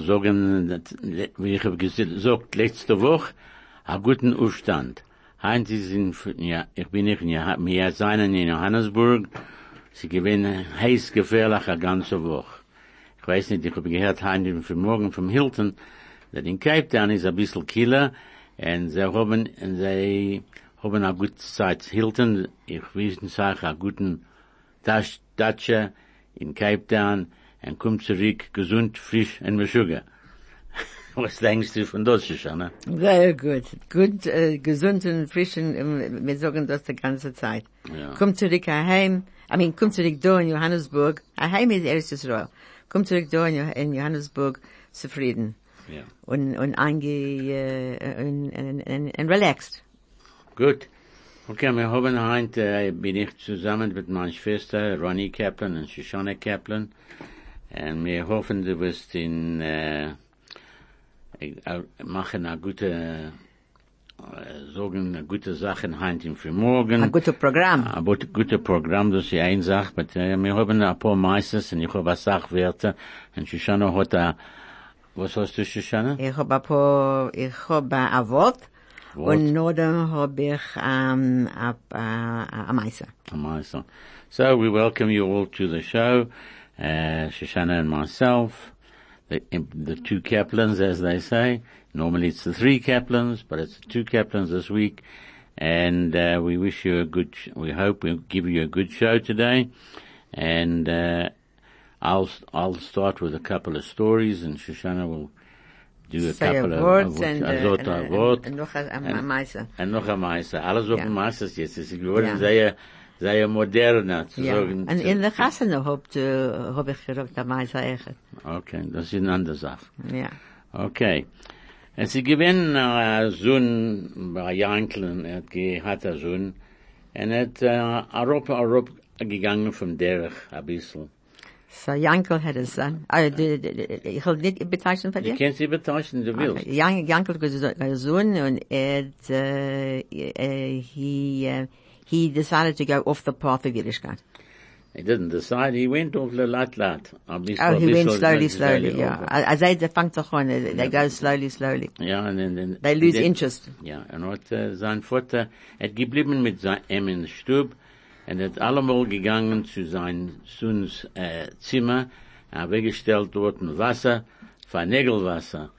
Sagen, wie ich habe gesagt, letzte Woche, a guten Umstand. Heinz ist in, ja, ich bin nicht in, wir seien in Johannesburg. Sie gewinnen heiß gefährlich a ganze Woche. Ich weiß nicht, ich habe gehört, Heinz für morgen vom Hilton, that in Cape Town ist ein bisschen killer, und sie haben, und sie haben a gute Zeit. Hilton, ich wissen, sage, a guten Datsche in Cape Town, und kommt zurück gesund, frisch und mit Sugar. Was denkst du von das, Shoshana? Sehr gut. Gut, äh, gesund und frisch und ähm, wir sagen das die ganze Zeit. Ja. Komm zurück heim. I mean, komm zurück da in Johannesburg. Heim ist Eretz Israel. Komm zurück da in, Jo- in Johannesburg zufrieden. Ja. Und, und ange, äh, und, und, und, und relaxed. Gut. Okay, wir haben heute, äh, bin ich zusammen mit meiner Schwester Ronnie Kaplan und Shoshana Kaplan. Und wir hoffen, du wirst in, äh, äh, machen eine gute, äh, sagen, eine gute Sachen heute für morgen. Ein gutes Programm. Ein gut- gutes Programm, das ist eine Sache, aber äh, wir haben ein paar Meisters und ich habe eine Sachwerte. Und Shoshana hat a, was hast du, Shoshana? Ich hab ein paar, ich hab ein Wort. Wort. Und nur dann hab ich, ähm, a, a, a Meister. Amasa. So we welcome you all to the show, uh, Shoshana and myself, the, the two Kaplans as they say. Normally it's the three Kaplans, but it's the two Kaplans this week. And, uh, we wish you a good, sh- we hope we'll give you a good show today. And, uh, I'll, I'll start with a couple of stories and Shoshana will do a Say a couple word of, and, a äh, Zot, a und- Wort. und noch ein Meister. Und noch ein Meister. Alles auf Ja. dem Meister ist jetzt. Es ist geworden Ja. sehr, sehr moderner zu Ja. sagen. Und in der Gassene hab, äh, hab ich gedacht, der Meister echt. Okay, das ist eine andere Sache. Ja. Okay. Es ist gewesen, äh, Sohn bei Jankeln, er hat einen Sohn, und er hat, äh, Europa, Europa gegangen vom Derech, ein bisschen. So Yankel had a son. Uh, d- d- d- ich will nicht bezeichnen von Du dir? kannst sie betauschen, du willst. Jan- Yankel hat einen Sohn und er, hat, äh, äh, he, uh, he decided to go off the path of Yiddishkeit. He didn't decide, he went off the lat lat. Oh, he went bisschen, slowly, slowly, yeah. As they, they, they go slowly, slowly. Ja, und dann, dann, They lose dann- interest. Ja, und hat äh, sein Vater hat geblieben mit ihm in Stub und hat allemal gegangen zu sein Sohns äh, Zimmer, er weggestellt dort Wasser, Vernägelwasser.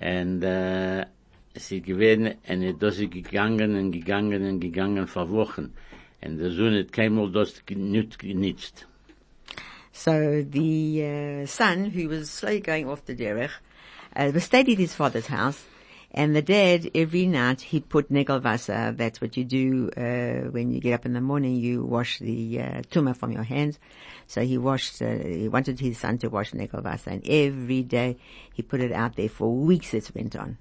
Und äh, sie gewesen, und er das gegangen und gegangen und gegangen vor Wochen. Und der Sohn hat keinmal das nicht genützt. So the uh, son, who was slowly going off the derech, uh, was stayed at his father's house, and the dad every night he put negelwasser. That's what you do uh, when you get up in the morning. You wash the uh, tumor from your hands. So he washed. Uh, he wanted his son to wash negelwasser, and every day he put it out there for weeks. It went on,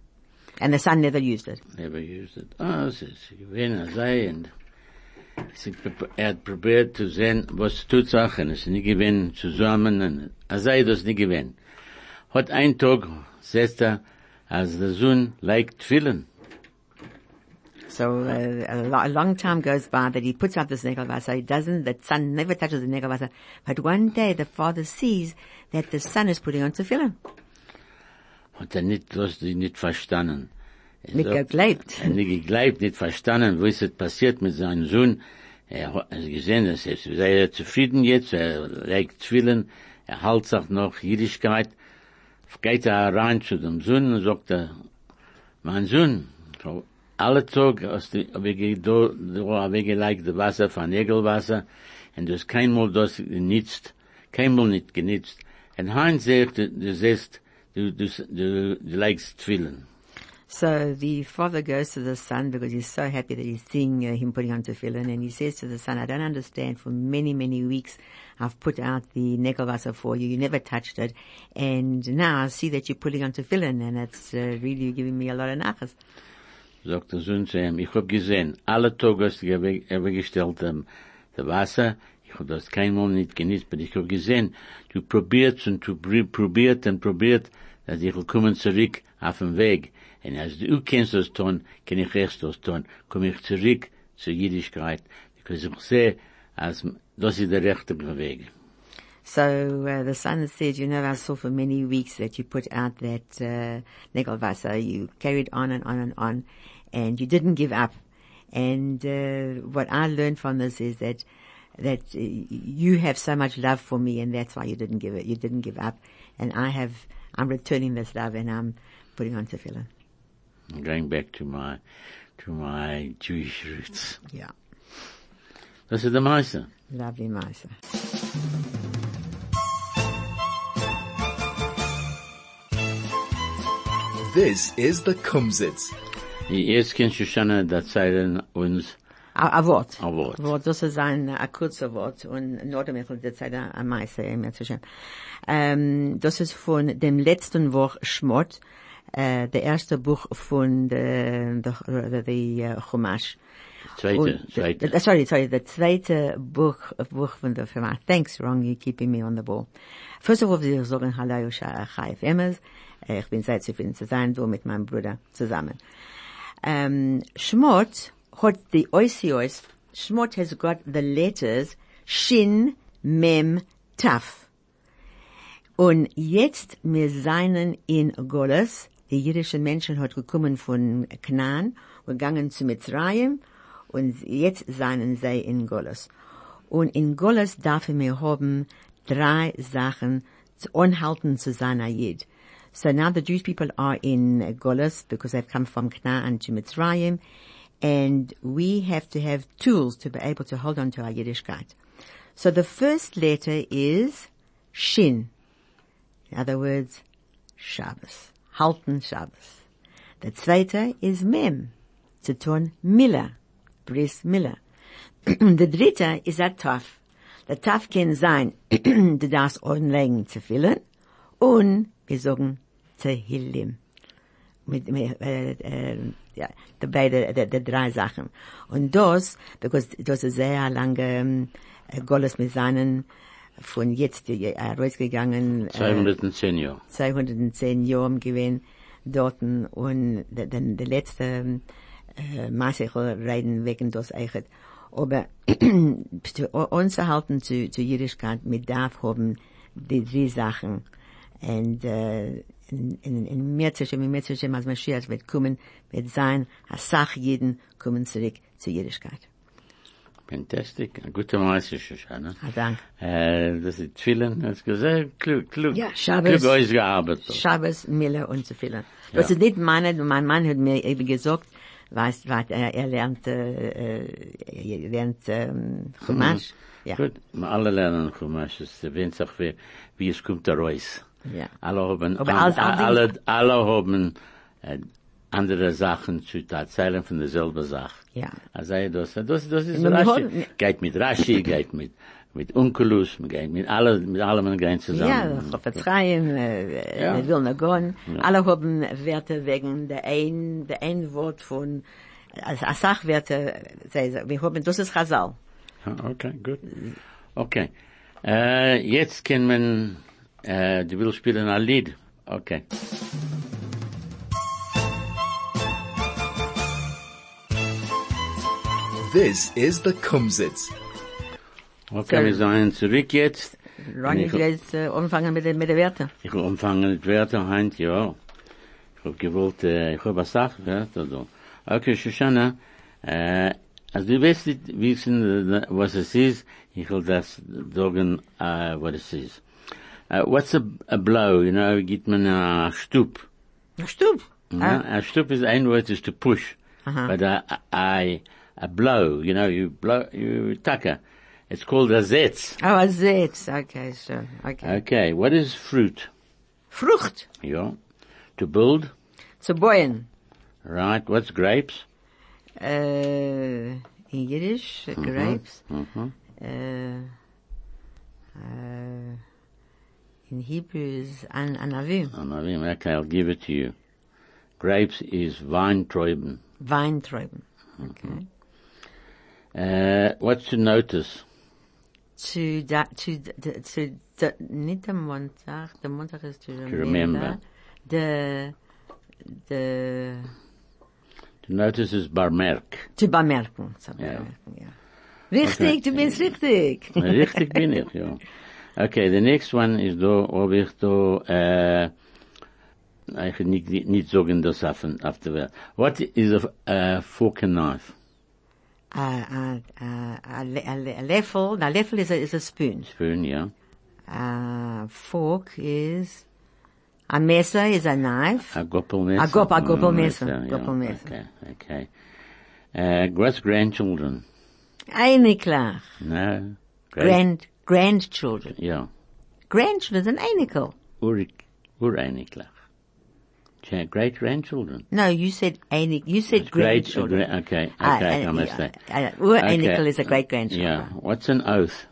and the son never used it. never used it. Ah, es ist gewesen, er sei, und sie, pre- er hat probiert zu sehen, was tut Sachen, es ist nicht gewesen zusammen, und er sei das nicht gewesen. Hat ein Tag, setzt er, als der Sohn legt Tfillen. So uh, a long time goes by that he puts out this negelwasser. He doesn't. The son never touches the negelwasser. But one day the father sees that the son is putting on tefillin. Hat er nicht, das die nicht verstanden. Er Nicht sagt-. Er nicht geglaubt, nicht verstanden, was ist passiert mit seinem Sohn. Er hat gesehen, dass er sei zufrieden jetzt, er legt Zwillen, er hält sich noch Jüdischkeit, geht er rein zu dem Sohn und sagt er, mein Sohn, so, alle Tag habe ich da, da habe ich gelegt das Wasser von Nägelwasser, und du hast keinmal das genützt, keinmal nicht genützt. Und Heinz sagt, du siehst, du, du, du, du legst Tfillen. So the father goes to the son because he's so happy that he's seeing uh, him putting on tefillin, and he says to the son, "I don't understand. For many, many weeks, I've put out the negelwasser for you. You never touched it, and now I see that you're putting on tefillin, and it's uh, really giving me a lot of nachas." sagt der Sohn zu ihm, ich hab gesehen, alle Tage hast du gestellt ähm, das Wasser, ich hab das keinmal nicht genießt, aber ich hab gesehen, du probierst und du probiert und probiert, dass ich will kommen zurück auf den Weg. Und als du kennst das tun, kann ich erst das tun, komme ich zurück zur Jüdischkeit, because ich sehe, als das ist der rechte Weg. So uh, the son said, you know, I saw for many weeks that you put out that uh, Negelwasser. You carried on and on and on, and you didn't give up. And uh, what I learned from this is that that uh, you have so much love for me, and that's why you didn't give it. You didn't give up, and I have. I'm returning this love, and I'm putting on tefillin. I'm going back to my to my Jewish roots. Yeah, This is the Meister. lovely Meister. This is the Kumzits. Jetzt kennst du schon erzählen uns A, a Wort. ein Wort. Wort, das ist ein, ein kurzer Wort und ich der Zeit am meisten schön. Ähm, das ist von dem letzten Buch Schmott, äh, der erste Buch von der, der, der, Chumash. Zweite, Und- zweite. the- sorry, sorry, the zweite Buch, Buch von der Firma. Thanks, Ron, you keeping me on the ball. First of all, will ich sagen, hallo, Chai Emmers. Ich bin sehr zufrieden zu sein, du mit meinem Bruder zusammen. Um, Shmot hat the Oisios, Shmot has got the letters Shin, Mem, Taf. Und jetzt, wir seien in Golas, die jüdische Menschen hat gekommen von Knaan gegangen zu Mitzrayim und jetzt seien sie in Golas. Und in Golas darf er wir haben drei Sachen zu anhalten zu seiner Jid. So now the Jewish people are in Golas because they've come from Knaan to Mitzrayim and we have to have tools to be able to hold on to our Yiddishkeit. So the first letter is Shin. In other words, Shabbos. Halten Shabbos. Der zweite is Mem. Zu tun Milah. Bris Milah. Der dritte is a Taf. Der Taf kann sein, du darfst anlegen zu füllen und wir sagen Tehillim. Mit, mit äh, äh, ja, die beide, die, die drei Sachen. Und das, because das ist sehr lange ähm, Goles mit seinen von jetzt äh, rausgegangen, äh, 210 Jahre. 210 Jahren gewesen dorten und der, der, letzte äh, Maße reden wegen das eigentlich. Aber uns halten zu, zu Jüdischkeit mit darf haben die drei Sachen. Und äh, in, in, in Merzische, in Merzische, als Mashiach wird kommen, wird sein, als Sach jeden kommen zurück zu Jüdischkeit. Fantastic. Ein guter Meister, Shoshana. Ah, danke. Äh, das ist Tfilen, das ist sehr klug, klug, Ja, Shabbos. klug ausgearbeitet. Shabbos, Miller und zu vielen. Das ist nicht meine, mein Mann hat mir eben gesagt, weißt, was, er, er lernt, äh, äh, er lernt, ähm, Chumash. Ja. Gut, wir alle lernen Chumash, es erwähnt sich, wie, wie es kommt da raus. Ja. Alle haben, Aber an- alles andere- alle, alle haben äh, andere Sachen zu erzählen von derselben Sache. Ja. Also das, das, das ist Und wir Rashi. haben- Geht mit Rashi, geht mit, mit Onkelus, geht mit alle, mit allem gehen Ja, zusammen. Vertreiben, äh, Ja. ja. Wilna Gon. Alle haben Werte wegen der ein, der ein Wort von, als Sachwerte, wir haben, das ist Chazal. Okay, gut. Okay. Äh, jetzt kann man, Uh, äh, du willst spielen ein Lied. Okay. This is the Kumzits. Okay, So- wir sind zurück jetzt. Ronny, Ich- will jetzt äh, anfangen mit den, mit den Werten. Ich will umfangen mit Wörter heint, ja. Ich hab gewollt, äh, ich hab eine Sache, Wörter da. Okay, Shoshana, äh, also du weißt nicht wissen, äh, was es ist, ich will das sagen, äh, was es ist. Uh, what's a, a blow? You know, gibt man a Stub. Na, Stub. Ja, a Stub is ein Wort is to push. Aha. But a, a, a blow, you know, you blow, you tucker. It's called a zetz. Oh, a Setz. Okay, sure. Okay. Okay, what is fruit? Frucht. Yeah. To build, Zu bauen. Right. What's grapes? Uh, in Yiddish, uh, grapes. Mm-hmm. Uh, uh, in Hebrew is an, anavim, Anavim. Okay, I'll give it to you. Grapes is Weintrauben. Weintrauben. Mm-hmm. Okay. Uh, what's to notice? To da, to to d- nicht der Montag, der Montag ist to remember. remember. The the To notice is Barmerk. To bemerken, zu Ja. bemerken, ja. Richtig, du bist richtig. Richtig bin ich, ja. Okay, the next one is do, ob ich do, äh, ich nicht, nicht sagen das auf, auf der Welt. What is a, a fork and knife? a, a, a, a, a, a level, a level is a, is a spoon. Spoon, yeah. A fork is, a mesa is a knife. A goppelmesser. A gop- a goppelmesser, yeah. goppelmesser. Okay, okay. Uh, what's grandchildren? Einiklach. No. Great- Grand, grandchildren. Yeah. Grandchildren einikel. Urik, ureiniglich. Great grandchildren. No, you said einik, you said Great, grandchildren. gra- okay, okay, Ah, I uh, must yeah, say. uh, ur Okay. is a great grandchild. Yeah. What's an oath?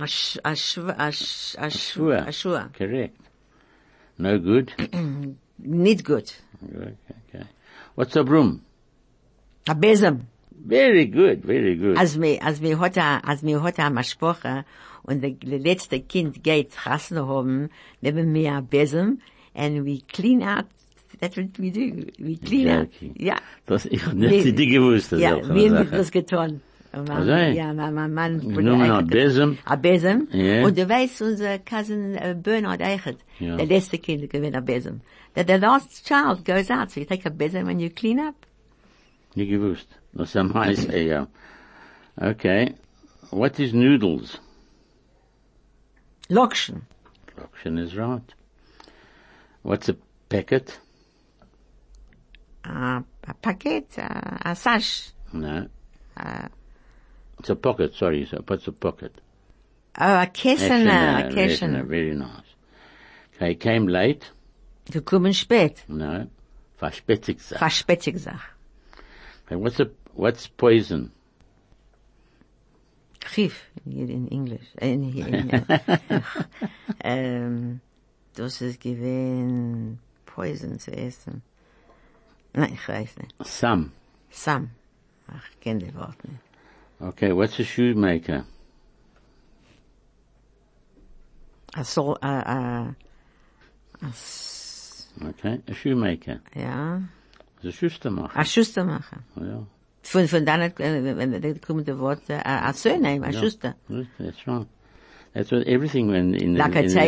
A sh, a shv, a sh, a sh, Shua. Correct. No good? Nicht good. okay, okay. What's a broom? A bezem. Very good, very good. Als mir, als mir hat a, als mir hat a Maschpoche und der, letzte Kind geht Chassel haben, nehmen wir a Besem and we clean out, that's what we do. We clean out. Ja. Das, ich hab nicht die gewusst. das Ja, wir haben das getan. Ja, mein, mein Mann. Genommen a Besem. A Besem. Ja. Und du weißt, unser Cousin uh, Bernard Eichert, Ja. der letzte Kind gewinnt a Besem. That the last child goes out, so you take a Besem and you clean up. Nie gewusst. Heißt, eh. Okay. What is noodles? Lokschen. Option is right. What's a packet? A, a Paket, a, a sash. No. Uh, It's a pocket, sorry. So what's a pocket? Oh, a Kessener, a Essener, Kessener. Very nice. Okay, came late? Du kommen spät. No. Verspätigt sich. Verspätig sag. Okay, what's a, what's poison? Chief, hier in English. äh, In, in, in, ähm, das ist gewesen Poison zu essen. Nein, ich weiß nicht. Some. Sam. Ach, ich kenne die Wort nicht. Okay, what's a shoemaker? A so, a, a, a, Okay, a shoemaker. ja, It's a Schustermacher. a Schustermacher. Ja. Von von dann äh, wenn da kommt die Wort, a Söhne, a schuster. Jetzt schon. Es wird everything wenn in Lacke in,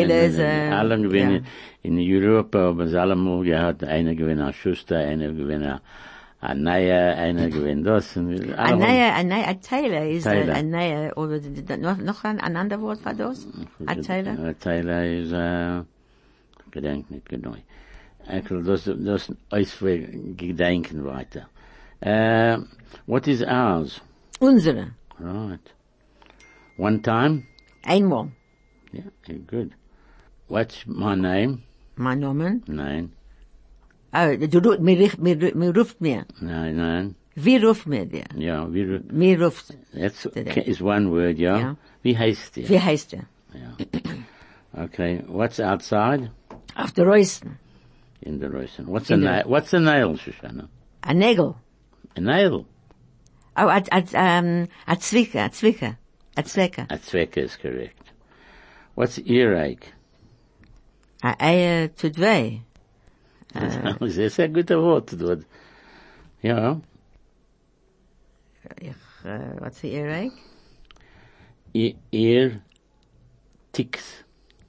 allen in, in Europa was allem gehabt, hat einer gewinnt a schuster, einer gewinnt a neue, einer gewinnt das. A neue, a neue Taylor is äh, a neue oder noch noch ein anderes Wort war das? A Taylor. A Taylor is a gedenk nicht genau. Ich will das das euch für gedenken weiter. Uh, what is ours? Unsere. Right. One time? Einmal. Yeah, very good. What's my name? Mein Name. Nein, Oh, du, ru- mir, mir, mir ruft mir. nein, nein. Wie ruft mir der? Ja, wie, Mir ruft. that's, Today. is one word, ja? Ja. Wie heißt der? Wie heißt er? Okay, what's outside? Auf der Reusten. In the Russian. What's a In nail? What's a nail, Shoshana? A Nägel. A nail. Oh, a, a, um, a Zwicke, a Zwicke. A Zwecke. A Zwecke is correct. What's earache? A Eier tut weh. Das ist ein guter Wort, dort. Ja, Ich, uh, what's the earache? e- ear ticks.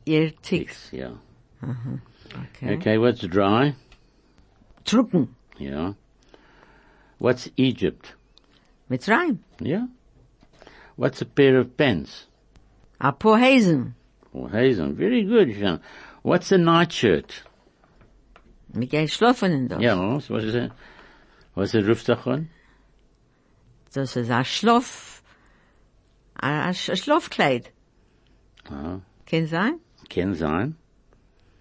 Ear ticks. Yeah. Okay. Okay, what's dry? Trucken. Yeah. What's Egypt? Mitzrayim. Yeah. What's a pair of pants? A Pohesen. Oh, Hazen, very good, Sean. What's a nightshirt? Wir gehen schlafen in das. Yeah, was was is it? What's a Ruftachon? Das ist a Schlaf, a, a Schlafkleid. Ah, Kann sein? Ken sein.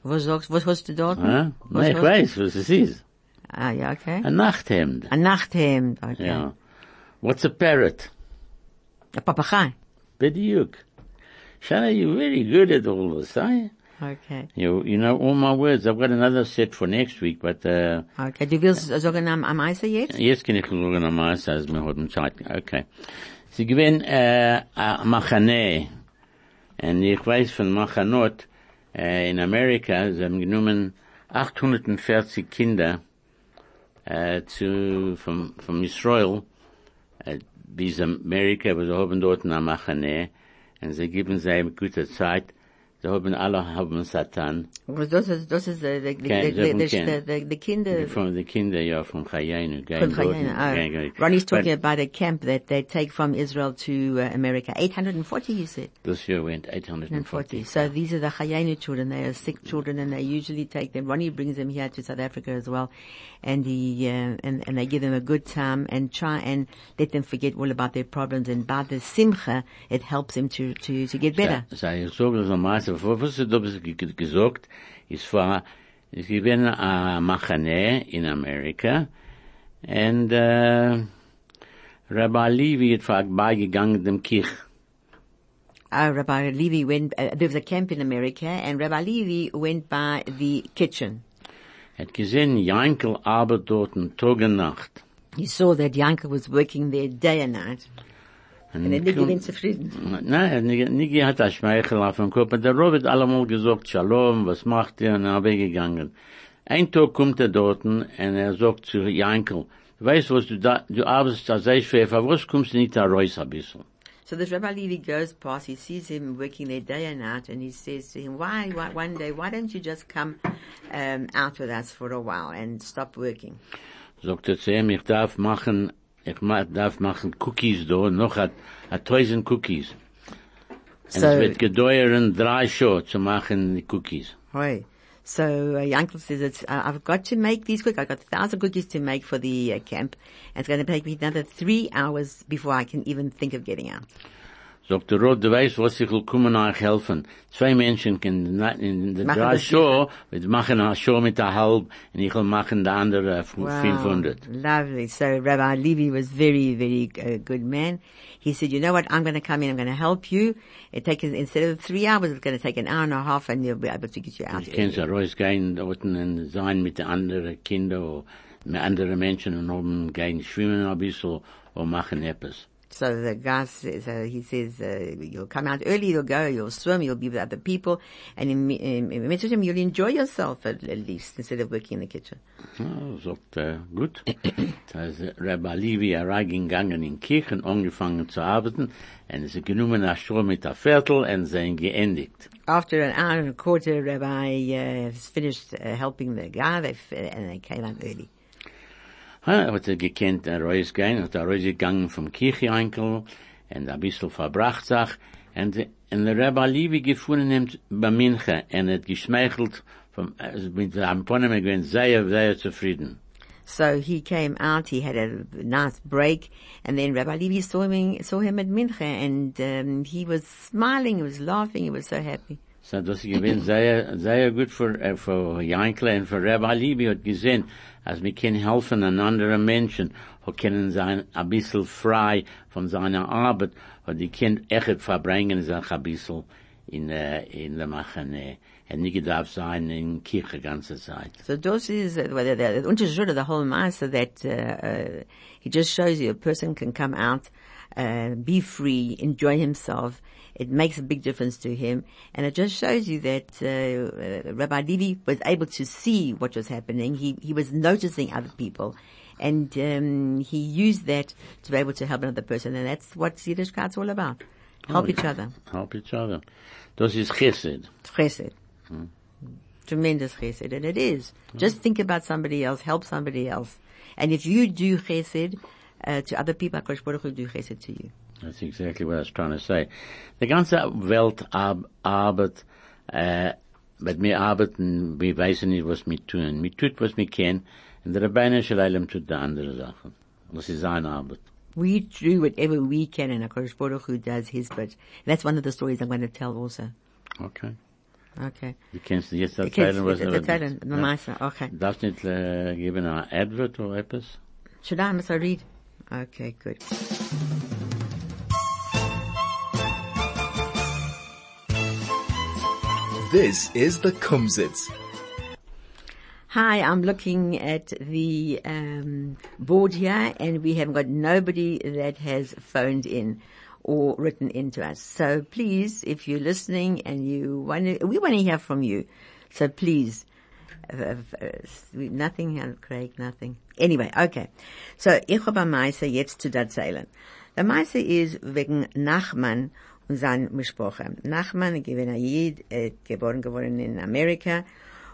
Was sagst, was hast du dort? Ah, Was nee, ich weiß, was es ist. Uh, Ah, yeah, okay. Ein Nachthemd. A Nachthemd, okay. Yeah. What's a parrot? A papagei. Bediuk. Shana, you're very good at all this, eh? Okay. You, you know all my words. I've got another set for next week, but, uh, Okay. Du willst sagen am, am Eise jetzt? jetzt kann ich sagen, am meisten, als wir haben Zeit. Okay. Sie gewinnen, äh, a Machane. Und ich weiß von Machanot, äh, in Amerika, sie haben genommen 840 Kinder, Uh, äh, zu, vom, vom Israel, bis uh, Amerika, aber sie dort eine Machane, und sie geben sie eine gute Zeit, sie haben alle haben Satan, Was das ist, das ist, Kinder, from the Kinder, ja, vom Chayenu, From Cheyenne, oh. Ronnie's talking about a camp that they take from Israel to uh, America. 840, you said? This year went 840. 840. So these are the Chayenu children. They are sick children and they usually take them. Ronnie brings them here to South Africa as well. And he, uh, and, and they give them a good time and try and let them forget all about their problems. And by the simcha, it helps them to, to, to get better. Sei ich das was du da gesagt, ist war, ich bin a Machane in Amerika, and, uh, Rabbi Levi hat vorbeigegangen dem Kirch. Uh, Rabbi Levi went, uh, there was a camp in America and Rabbi Levi went by the kitchen. Hat gesehen, Jankel arbeitet dort Tag und Nacht. He saw that Yanka was working there day and night. Then they kom- get zufrieden. Nein, Nigi hat das Schmeichel auf dem Kopf, und der Robert allemal gesagt, Shalom, was macht ihr, und er weggegangen. Ein Tag kommt er dort, und er sagt zu Jankel, du weißt was, du, da, du arbeitest als Eichpfeffer, was kommst du nicht da raus ein bisschen? So this Rabbi Levi goes past, he sees him working there day and night, and he says to him, why, why one day, why don't you just come um, out with us for a while and stop working? Sagt er zu ihm, ich darf machen, ich darf machen Cookies da, noch a, a tausend Cookies. Und So- es wird gedauern drei Stunden zu machen Cookies. Right. So uh, Yankel says, it's, uh, I've got to make these cookies. I've got a thousand cookies to make for the uh, camp, and it's going to take me another three hours before I can even think of getting out. Der Rot, du weißt, was ich will kommen euch helfen. Zwei Menschen können in, Machen drei Show, wir machen eine Show mit der Halb, und ich will machen die andere f- 500. Lovely. So Rabbi Levi was very, very uh, good man. He said, you know what, I'm going to come in, I'm going to help you. It takes, instead of three hours, it's going to take an hour and a half and you'll be able to get you out. Ich kann so rausgehen dort und sein mit anderen Kindern oder mit anderen Menschen und oben gehen schwimmen ein bisschen und machen etwas. So the guy says, uh, he says, uh, you'll come out early, you'll go, you'll swim, you'll be with other people, and in, in, in Mitzvah, you'll enjoy yourself at, at least, instead of working in the kitchen. Ja, sagt er, gut. Da ist Rabbi Levi reingegangen in die Kirche und angefangen zu arbeiten und sie genommen eine Show mit der Viertel und sind geendigt. After an hour and a quarter, Rabbi uh, finished uh, helping the guy, they, and they came out early. Ha, hat er gekannt, er er rausgegangen vom Kircheinkel und ein verbracht sich und, und der gefunden bei und hat geschmeichelt vom, mit seinem gewinnt sehr, sehr zufrieden. So he came out, he had a nice break, and then Rabbi Levi saw him, saw him at Mincha, and um, he was smiling, he was laughing, he was so happy. So das gewinnt sehr, sehr gut für, äh, für Jankle und für Rabbi Levi hat gesehen, als wir können helfen an anderen Menschen, und können sein ein bisschen frei von seiner Arbeit, und die können echt verbringen sich ein bisschen in, äh, in der Machane. Und nicht darf sein in Kirche ganze Zeit. So this is uh, well, the, the, the whole master that uh, uh, he just shows you a person can come out, uh, be free, enjoy himself. It makes a big difference to him, and it just shows you that uh, Rabbi Levi was able to see what was happening. He he was noticing other people, and um, he used that to be able to help another person, and that's what Yiddishkeit's all about. Help each other. Help each other. Das ist Chesed. Chesed. Tremendous chesed, and it is. Just think about somebody else, help somebody else. And if you do chesed uh, to other people, HaKadosh Baruch Hu will do chesed to you. That's exactly what I was trying to say. Die ganze Welt ar arbeitet, äh, mit mir arbeiten, wir wissen nicht, was wir tun. Wir tut, was wir können, und der Rabbeinu Shalom tut die andere Sachen. Das ist seine Arbeit. We do whatever we can, and HaKadosh Baruch Hu does his bit. That's one of the stories I'm going to tell also. Okay. Okay. Du kennst jetzt erzählen, was ich erzählen, Ja. Mamaisa, okay. Darfst nicht äh, uh, geben ein Advert oder etwas? Should I, must I read? Okay, good. This is the Kumzits. Hi, I'm looking at the um, board here, and we have got nobody that has phoned in or written in to us. So please, if you're listening and you want to, we want to hear from you. So please, uh, uh, nothing, Craig, nothing. Anyway, okay. So ich habe am Meise jetzt zu erzählen. Der Meise ist wegen Nachman und sein Mischproche. Nachman, gewinner Jid, äh, geboren geworden in Amerika.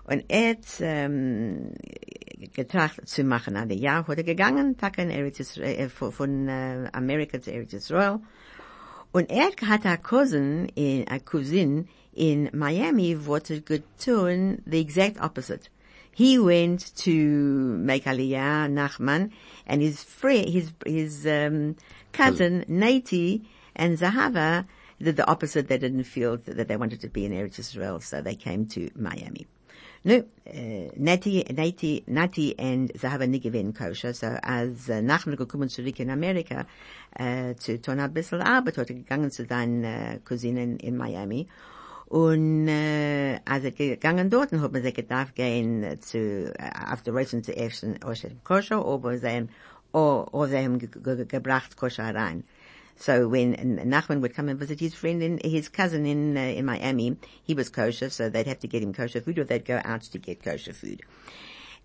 Und er hat ähm, getracht zu machen an der Jahr, wurde gegangen, Tag in Eretz Israel, äh, von, von äh, Amerika zu Eretz Israel. Und er hat eine Cousin, in, eine Cousin in Miami, wurde getun, the exact opposite. He went to make Aliyah, Nachman, and his friend, his, his, um, cousin, Nati and Zahava did the opposite. They didn't feel that they wanted to be in Eretz Israel, so they came to Miami. No, uh, Nati, Nati, Nati and Zahava gewesen kosher, so uh, Nachman gekommen zurück in Amerika, uh, zu tun ein bisschen Arbeit, er gegangen zu seinen uh, Cousinen in Miami. Und äh, als er gegangen dort, hat man sich gedacht gehen äh, zu, äh, auf der Reise zu essen kosher, oder sie haben, oder, sie haben ge ge gebracht kosher rein. So when Nachman would come and visit his friend and his cousin in uh, in Miami, he was kosher, so they'd have to get him kosher food, or they'd go out to get kosher food.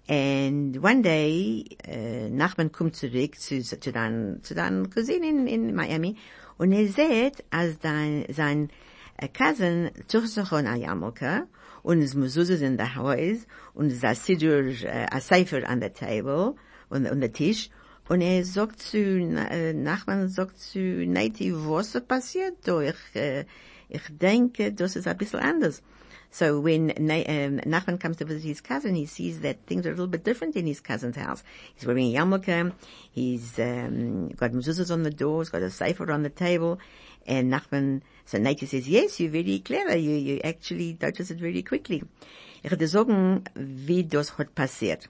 And one day, äh, Nachman kommt zurück zu, zu dein, zu deinem Cousin in, in Miami und er sieht, als dein, sein äh, Cousin eine Jammelke und es Mezuzahs in der Haus und äh, ein Seifer an der Table und, und der Tisch und er sagt zu, äh, Nachman sagt zu Nati, was passiert da? Ich, äh, ich denke, das ist ein bisschen anders. So when um, Nachman comes to visit his cousin, he sees that things are a little bit different in his cousin's house. He's wearing a yarmulke, he's um, got mezuzahs on the doors, got a sefer on the table, and Nachman, so Nati says, yes, you're very clever, you, you actually notice it very quickly. Ich würde sagen, wie das hat passiert.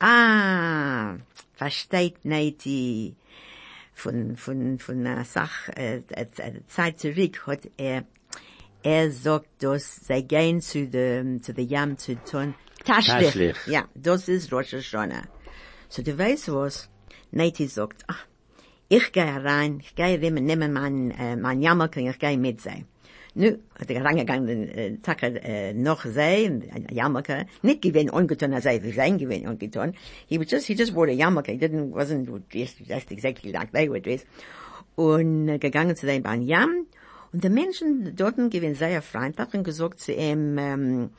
Ah, versteht nicht die, von, von, von einer Sache, äh, äh, äh, Zeit zurück hat er, er sagt, dass sie gehen zu dem, zu der Jam zu tun. Taschlich. Ja, das ist Rosh Hashanah. So, du weißt was? Nati sagt, ach, ich gehe rein, ich gehe nehmen, nehmen mein, äh, mein Jammerken, ich gehe mit sie. Nu, hat er reingegangen, äh, Tag, äh, noch sie, ein Jammerke, nicht gewinn ungetan, er sein gewinn ungetan. He was just, he just wore a Jammerke, he didn't, wasn't dressed, dressed exactly like they were dressed. Und äh, gegangen zu dem Bahn Jam, und die Menschen dort gewinnen sehr freundlich und gesagt zu ihm, ähm,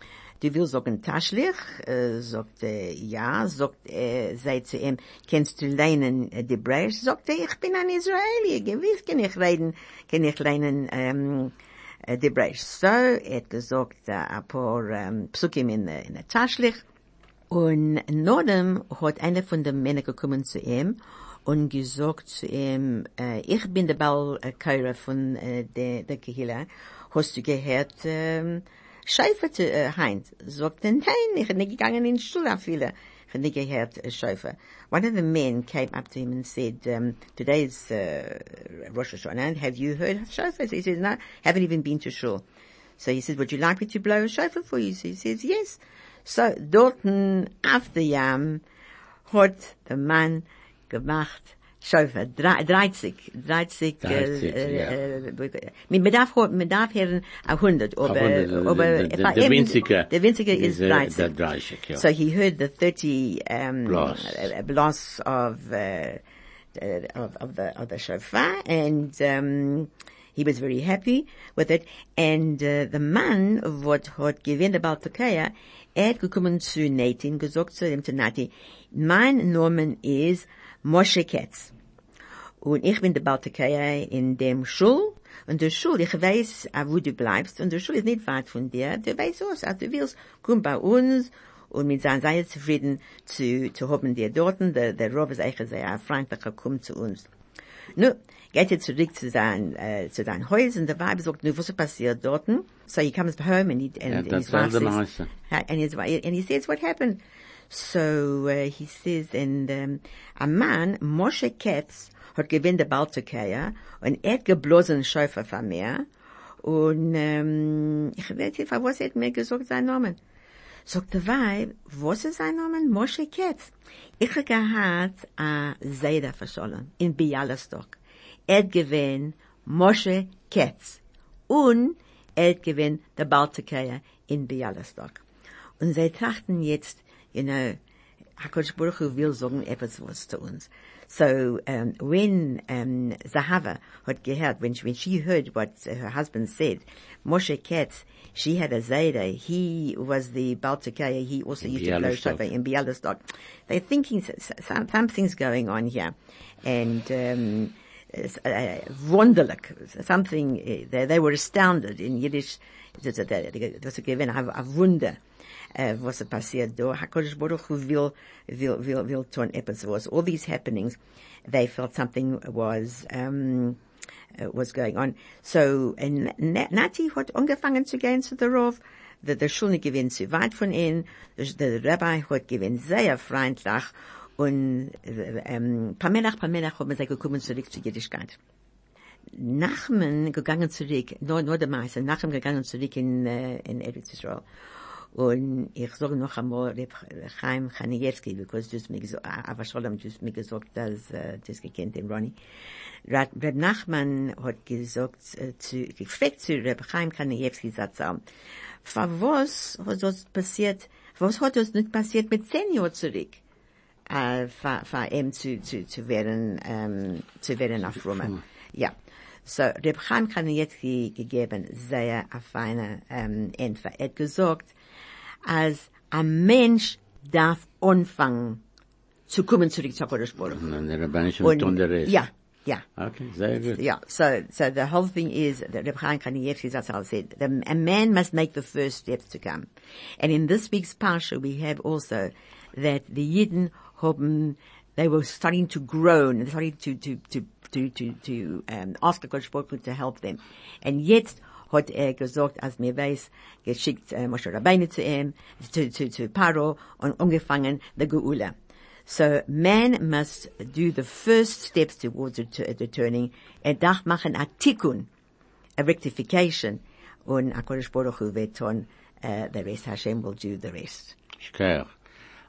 du willst sagen Taschlich? Äh, sagt er, ja. Sagt er, sei zu ihm, kennst du lernen äh, Hebräisch? Sagt er, ich bin ein Israeli, gewiss kann ich reden, kann ich lernen, ähm, äh, die Hebräisch. So, er hat gesagt, äh, ein paar ähm, Psukim in, der- in der Taschlich. Und nach hat einer von den Männern gekommen zu ihm und gesagt zu ihm, äh, ich bin der Ballkeurer von äh, der, der Kehila. Hast du gehört, ähm, Schäfer zu äh, Heinz? Sagt er, nein, ich bin nicht gegangen in die Schule viele. Nicht gehört äh, Schäfer. One of the men came up to him and said, um, today's uh, Rosh Hashanah, have you heard of Shofar? He says, no, haven't even been to shul. So he says, would you like me to blow a shofar for you? So he says, yes. So, dorten auf der Jam hat der Mann gemacht Drei- 30, 30, 30, äh, äh, man darf, man darf hören a 100, aber, Aber der- aber, der- der- der eben- der winzige ist ist, äh, 30. der 30, ja. So he heard the 30, um, Blasts. uh, blasts of, uh, uh, of, of the, of the shofar and, um, he was very happy with it. And uh, the man, what hat gewinnt the Baltakaya, er hat gekommen zu Nati und gesagt zu ihm, zu Nati, mein Name ist Moshe Ketz. Und ich bin der Baltakaya in dem Schul, und der Schul, ich weiß, äh, wo du bleibst, und der Schul ist nicht weit von dir, du weißt was, also du willst, komm bei uns, und mit sein sehr zufrieden zu, zu haben dir dort, der, der Rob ist eigentlich sehr freundlich, kommt zu uns. Nu, geht er zurück zu sein, äh, zu sein Haus, und der Weib sagt, nu, was ist passiert dort? So he comes home and he, and, Ja, and wife says, his wife, and he says, what happened? So, uh, he says, and, um, a man, Moshe Ketz, hat gewinnt der Baltukaya, und er geblosen Schäufer von mir, und, ähm, ich weiß nicht, was hat mir gesagt, sein Name? Sagt der Weib, was ist sein Name? Moshe Ketz. Ich habe gehabt a Seida verschollen in Bialystok. Er gewinnt Moshe Ketz. Und er gewinnt der Baltikaya in Bialystok. Und sie trachten jetzt, you know, HaKadosh Baruch Hu will sagen etwas was zu uns. So, um, when um, Zahava had gehört, when she, when she heard what her husband said, Moshe Katz, she had a Zayda, he was the Baltikaya, he also used to blow Bialystok. shofar in Bialystok. They're thinking some, something's going on here. And, um, s- uh, wunderlich, something, uh, they, they were astounded in Yiddish, das ist Gewinn, ein Wunder äh, was er passiert da. HaKadosh Baruch Hu will, will, will, will tun etwas was. All these happenings, they felt something was, um, uh, was going on. So, and Nati hat angefangen zu gehen zu der Rav, der, der Schule gewinnt zu weit von ihnen, der, der Rabbi hat gewinnt sehr freundlich, und, äh, ähm, Pamelach, Pamelach haben sie gekommen zurück zur Jüdischkeit. Nachman gegangen zurück, nur, nur der Meister, Nachman gegangen zurück in, äh, in Eretz Israel. Und ich sage noch einmal, Reb Chaim Chaniewski, because du hast mir gesagt, aber Sholem, du hast mir gesagt, dass, äh, das gekannt den Ronny. Reb Nachman hat gesagt, äh, zu, gefragt zu Reb Chaim Chaniewski, sagt er, für was hat das passiert, was hat das nicht passiert mit zehn Jahren zurück? Uh, für, für ihm zu, zu, zu werden, zu um, werden auf Roma. Ja. Hmm. So, Reb Chaim kann jetzt ge gegeben, sehr eine feine, ähm, um, Entfer. Er hat gesagt, als ein Mensch darf anfangen, zu kommen zurück zu Kodesh Baruch. Und der Rabbanische Und- der Rest. Ja, ja. Okay, sehr gut. Yeah, so, so the whole thing is that Reb Chaim Kanievsky Zatzal said, the, a man must make the first steps to come. And in this week's Parsha, we have also that the Yidden haben, they were starting to groan, starting to, to, to, to, to, to, um, ask the Kodesh Baruch Hu to help them. And jetzt hat er gesagt, als mir weiß, geschickt äh, Moshe Rabbeinu zu ihm, zu, zu, zu Paro und angefangen der Geula. So man must do the first steps towards the, the turning. Er darf machen a tikkun, a rectification, und HaKadosh Baruch Hu wird tun, uh, the rest. Hashem will do the rest. Schkeich.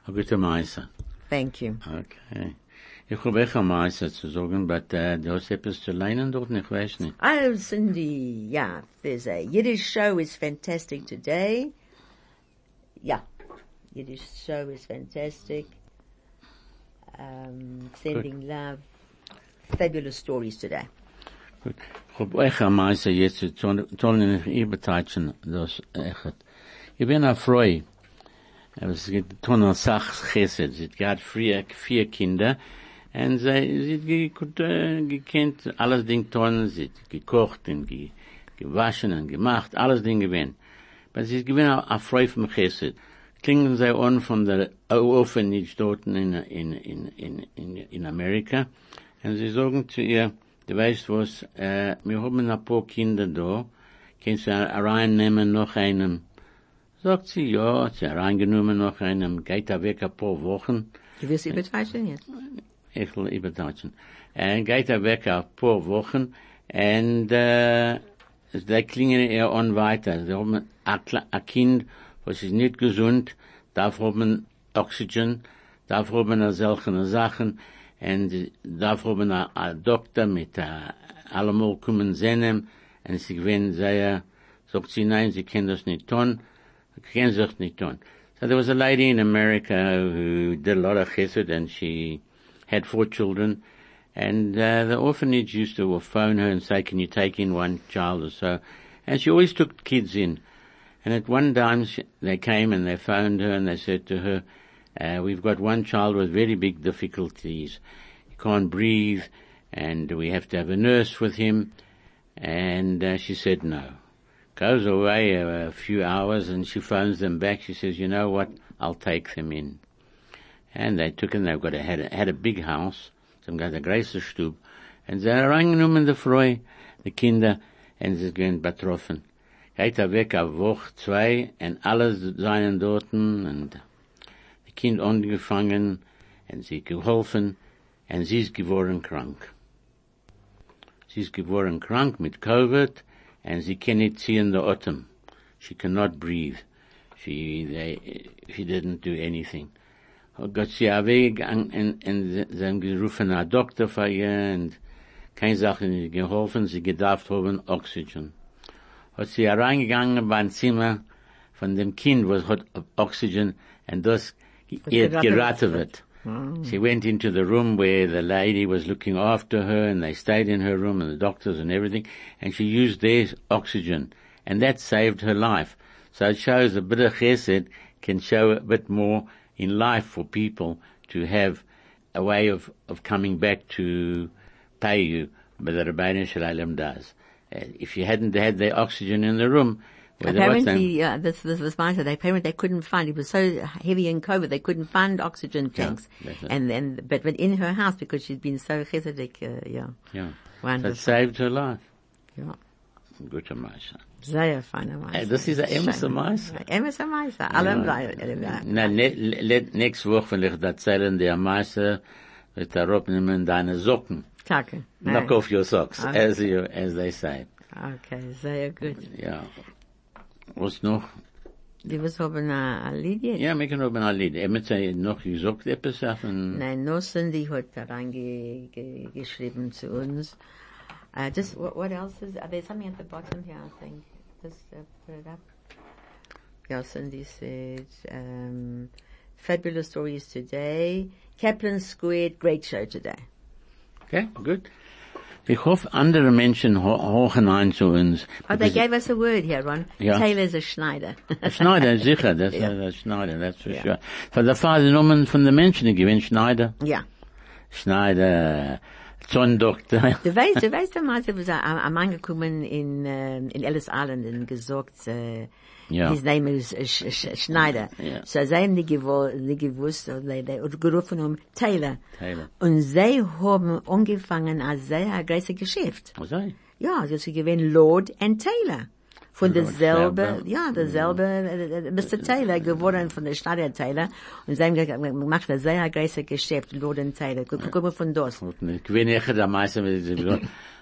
A gute Meister. Thank you. Okay. Ich habe echt ein Meister zu sagen, but uh, du hast etwas zu lernen dort, ich weiß nicht. Oh, Cindy, yeah, there's a Yiddish show is fantastic today. Yeah, Yiddish show is fantastic. Um, sending love. Fabulous stories today. Gut. Ich habe echt ein Meister jetzt zu tun, ich übertreiben, das echt. Ich bin Frau. Aber es gibt tun eine Sache Chesed. Sie hat vier, vier Kinder. Und sie, sie hat äh, gekannt, alles Ding tun, sie hat gekocht und ge, gewaschen und gemacht, alles Ding gewinnt. Aber sie ist gewinn eine Frau vom Chesed. Klingen sie an von der Orphanage dort in, in, in, in, in, in Amerika. Und sie sagen zu ihr, du weißt was, äh, wir haben ein paar Kinder da, kannst du reinnehmen noch einem? Sagt sie, ja, sie hat reingenommen noch einem, geht er weg ein paar Wochen. Du wirst übertreiben jetzt? Ich will überdeutschen. En geht er weg ein paar Wochen und äh, sie klingen eher an weiter. Sie haben ein Kind, was ist nicht gesund, darf haben Oxygen, darf haben solche Sachen und darf haben ein Doktor mit äh, allemal kommen sehen und sie gewinnen sehr, sagt sie, nein, sie können das nicht tun, So there was a lady in America who did a lot of chesed and she had four children And uh, the orphanage used to phone her and say, can you take in one child or so? And she always took kids in. And at one time she, they came and they phoned her and they said to her, uh, we've got one child with very big difficulties. He can't breathe and we have to have a nurse with him. And uh, she said no. Goes away a, a few hours and she phones them back. She says, you know what? I'll take them in. And they took them. They've got a, had a, had a big house. Some got a große. Und sie reingenommen die Frau, die Kinder, und sie gehen betroffen. Geht er weg eine Woche, zwei, und alle seien dorten, und die Kind angefangen, und sie geholfen, und sie ist geworden krank. Sie ist geworden krank mit Covid, and sie cannot see in the autumn. She cannot breathe. She, they, she didn't do anything. Oh, Gott sie weggegangen und, und sie haben gerufen einen Doktor für ihr und keine Sache nicht geholfen, sie gedacht haben Oxygen. Hat sie reingegangen bei ein Zimmer von dem Kind, was hat Oxygen und das ihr geraten wird. She went into the room where the lady was looking after her and they stayed in her room and the doctors and everything and she used their oxygen and that saved her life. So it shows a bit of chesed can show a bit more in life for people to have a way of, of coming back to pay you, but the Rabbeinu Shalom does. Uh, if you hadn't had the oxygen in the room, Apparently, uh, this, this was my They apparently they couldn't find. It was so heavy in COVID they couldn't find oxygen tanks. it. and then, but, but in her house because she'd been so chesedik, uh, yeah, yeah, that saved her life. yeah. Good to Masha. Sehr feiner Meister. Das ist ein Emerson. Meister. Emerson Meister. Allem. Na, ne, le, nächste Woche will ich erzählen, der Meister wird da nehmen deine Socken. Danke. Knock off your socks, as you, as they say. Okay, sehr gut. Ja. Was noch? Die was haben a Lied jetzt? Ja, wir können auch mal Lied. Er hat noch gesagt, etwas von, Nein, nur Cindy hat da reinge, ge, geschrieben zu uns. Uh, just, what, what else is, uh, there's something at the bottom here, I think. Just uh, put it up. Yeah, Cindy said, um, fabulous stories today. Kaplan Squared, great show today. okay, gut. Ich hoffe, andere Menschen ho hochen ein zu uns. Oh, they gave us a word here, Ron. Ja. Taylor's a Schneider. Schneider, sicher, das ist ja. Schneider, that's for Ja. sure. Von der Vater Namen von den Menschen, die gewinnen Schneider, ja. Schneider, Zondoktor. Du weißt, du weißt, was am am angekommen in, ähm, in Ellis Island und gesagt, äh, Ja. his name is äh, Sch Sch Schneider. Ja. So sie haben die gewusst, und hat gerufen um Taylor. Taylor. Und sie haben angefangen als sehr großes Geschäft. Was sei? Ja, sie sie gewinnen Lord and Taylor. Von derselbe, ja, derselbe, äh, äh, Mr. Taylor geworden von der Schneider Taylor. Und sie haben gesagt, man macht ein sehr großes Geschäft, Lord and Taylor. Guck, mal von das. Ich bin nicht der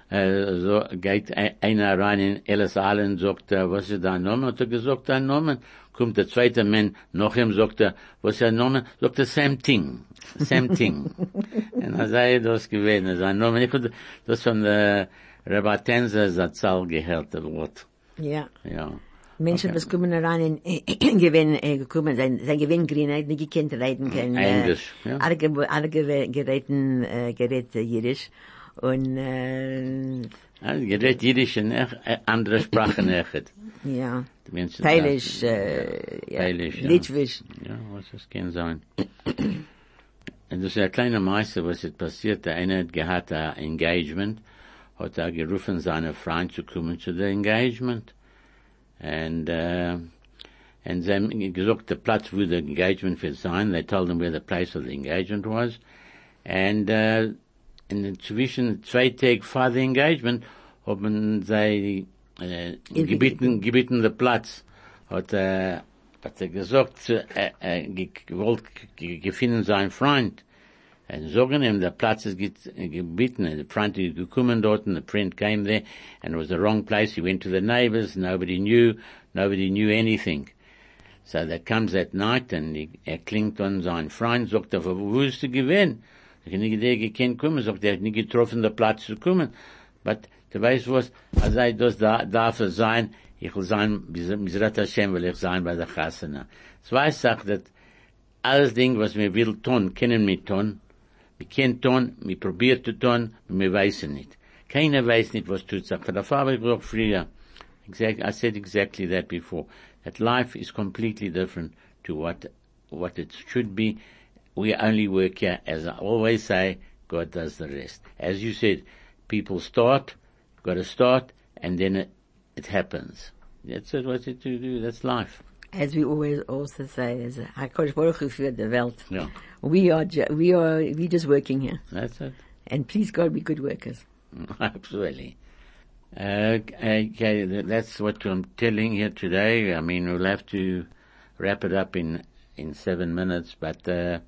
Äh, so geht ein- einer rein in Ellis Island, sagt er, was ist dein Name? Hat er gesagt, dein Name? Kommt der zweite Mann, nach ihm sagt er, was ist dein Name? Sagt er, same thing. Same thing. Und er sei das gewesen, sein Name. Ich hab das von der Rabbi Tenzer Zatzal gehört, das Wort. Ja. Ja. Menschen, Okay. was kommen rein in Gewinn, äh, gekommen, sein, sein Gewinn Greenheit, nicht gekannt reden können. äh, Englisch, ja. Alle, alle ge- geräten, äh, gerät äh, Jiddisch. Und, äh, Also, gerät Jiddisch echt, äh, andere Sprachen echt. ja. Peilisch, äh, ja. Peilisch, ja. Litwisch. Ja, was das kann sein. Und das ist ein kleiner Meister, was ist passiert. Der eine hat gehabt ein Engagement, hat er gerufen, seine Freund zu kommen zu der Engagement. Und, äh, sie haben gesagt, der Platz, wo der Engagement wird sein, they told him where the place of the engagement was. Und, äh, in zwischen zwei Tagen vor der Engagement haben sie, äh, gebeten, gebeten der Platz, hat, äh, hat er gesagt, äh, äh, ge- gewollt, ge- gefunden sein Freund. Und sagen ihm, der Platz ist gebeten, and the Freund ist gekommen dort, and the friend came there, and it was the wrong place. He went to the neighbors, nobody knew, nobody knew anything. So there comes that night, and he, er klingt an sein Freund, sagt er, wo ist er gewesen? Ich habe nicht gedacht, er kann kommen, sagt er, er hat nicht getroffen, der Platz zu kommen. But, du weißt was, als er das da, darf er sein, ich will sein, Mizrat Hashem will ich sein bei der Chasana. Zwei sagt, dass alles Ding, was wir will tun, können wir tun, wir kennen tun, wir probiert zu tun, wir wissen nicht. Keiner weiß nicht, was tut sich. Für der Farbe gesagt früher, exact, I said exactly that before, that life is completely different to what, what it should be. We only work here, as I always say, God does the rest. As you said, people start, got to start, and then it, it happens. That's it, what to do, that's life. As we always also say, as HaKadosh Baruch Hu für Welt. Yeah, We are, we are, we just working here. that's it. And please God, be good workers. Absolutely. Uh, okay, that's what I'm telling here today. I mean, we'll have to wrap it up in, in seven minutes, but, uh,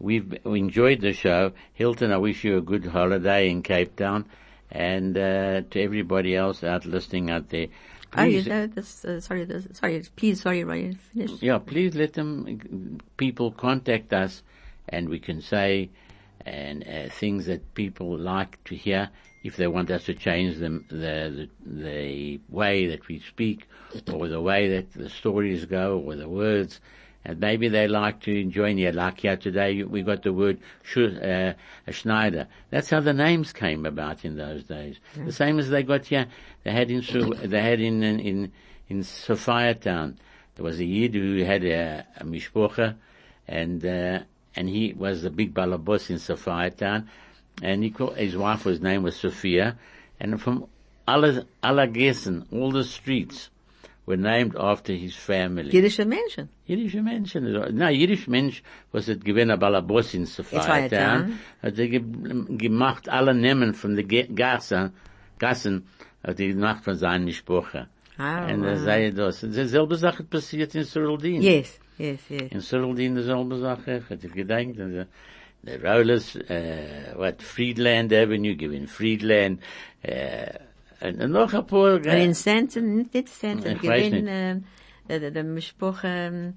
we've enjoyed the show. Hilton, I wish you a good holiday in Cape Town and, uh, to everybody else out listening out there. Oh, you Please- know, this, uh, sorry, this, sorry, please, sorry, Ryan, finish. yeah, please let them, people contact us and we can say and uh, things that people like to hear if they want us to change them, the, the, the way that we speak or the way that the stories go or the words. And maybe they like to join here, like here today we got the word uh, Schneider. That's how the names came about in those days. The same as they got here, they had in, they had in, in, in, in Sophia town. There was a Yid who had a, a mishpocha, and uh, and he was the big balabos in Sophia town, and he called, his wife was name was Sophia, and from alle alle Gessen, all the streets were named after his family. Jüdische Menschen. Jüdische Menschen. Na, jüdisch Mensch, was hat gewinn a Balabos in Sophia Sophia town, Town. hat er ge gemacht alle Namen von den Gassen, Gassen, hat er gemacht von seinen Sprache. Ah, Und er sei das. Dieselbe Sache passiert in Cyrildene. Yes, yes, yes. In Cyrildene dieselbe Sache. Hat er gedacht, der, der Rollers, äh, what, Friedland Avenue, gewinn Friedland, äh, Und noch ein paar... Aber in Center, äh, nicht in Center, ich weiß nicht. Ähm, äh, der Mischbuch, ähm,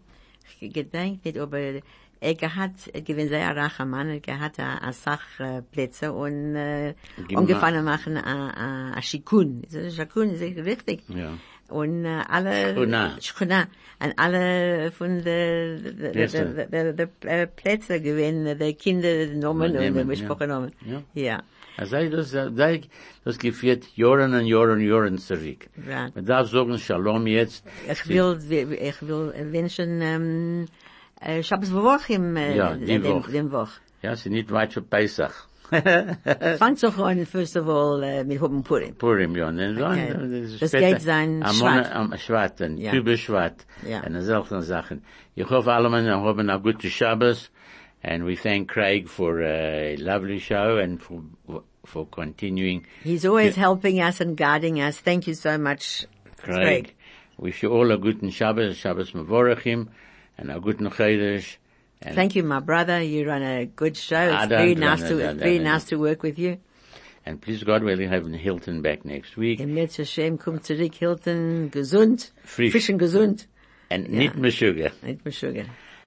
ich gedenke nicht, aber er, er hat, er gewinnt sehr ein reicher Mann, er hat ein Sachplätze äh, und umgefangen machen ein Schikun. Schikun ist sehr wichtig. Ja. Und alle... Schkuna. an Und alle von der... Der Plätze gewinnen, der Kinder genommen und der Mischbuch genommen. Ja. Ja. Er sei das, sei, das geführt Jahren und Jahren und Jahren zurück. Ja. Man darf sagen Shalom jetzt. Ich will, ich will wünschen, ähm, äh, Shabbos Wochim, äh, Ja, die dem, Woche. dem Woch. Ja, sie nicht weit für Pesach. Fangt doch an, first of all, äh, mit Hoben Purim. Purim, ja. Dann, Okay. dann Das geht sein am Schwat. Monat- Am Schwat, und Ja. Tübe Schwat. Ja. Und solche Sachen. Ich hoffe, alle Mann haben eine gute Shabbos. And we thank Craig for a lovely show and for, for continuing. He's always helping us and guiding us. Thank you so much, Craig. Craig. Wish you all a good Shabbos, Shabbos Mevorachim, and a good Chodesh. Thank you, my brother. You run a good show. It's very nice to, I don't very nice to work with you. And please God, we'll have Hilton back next week. Im Netz Hashem kommt zurück, Hilton, gesund, Frisch. frisch und gesund. And nicht mehr sugar. Nicht mehr Sugar.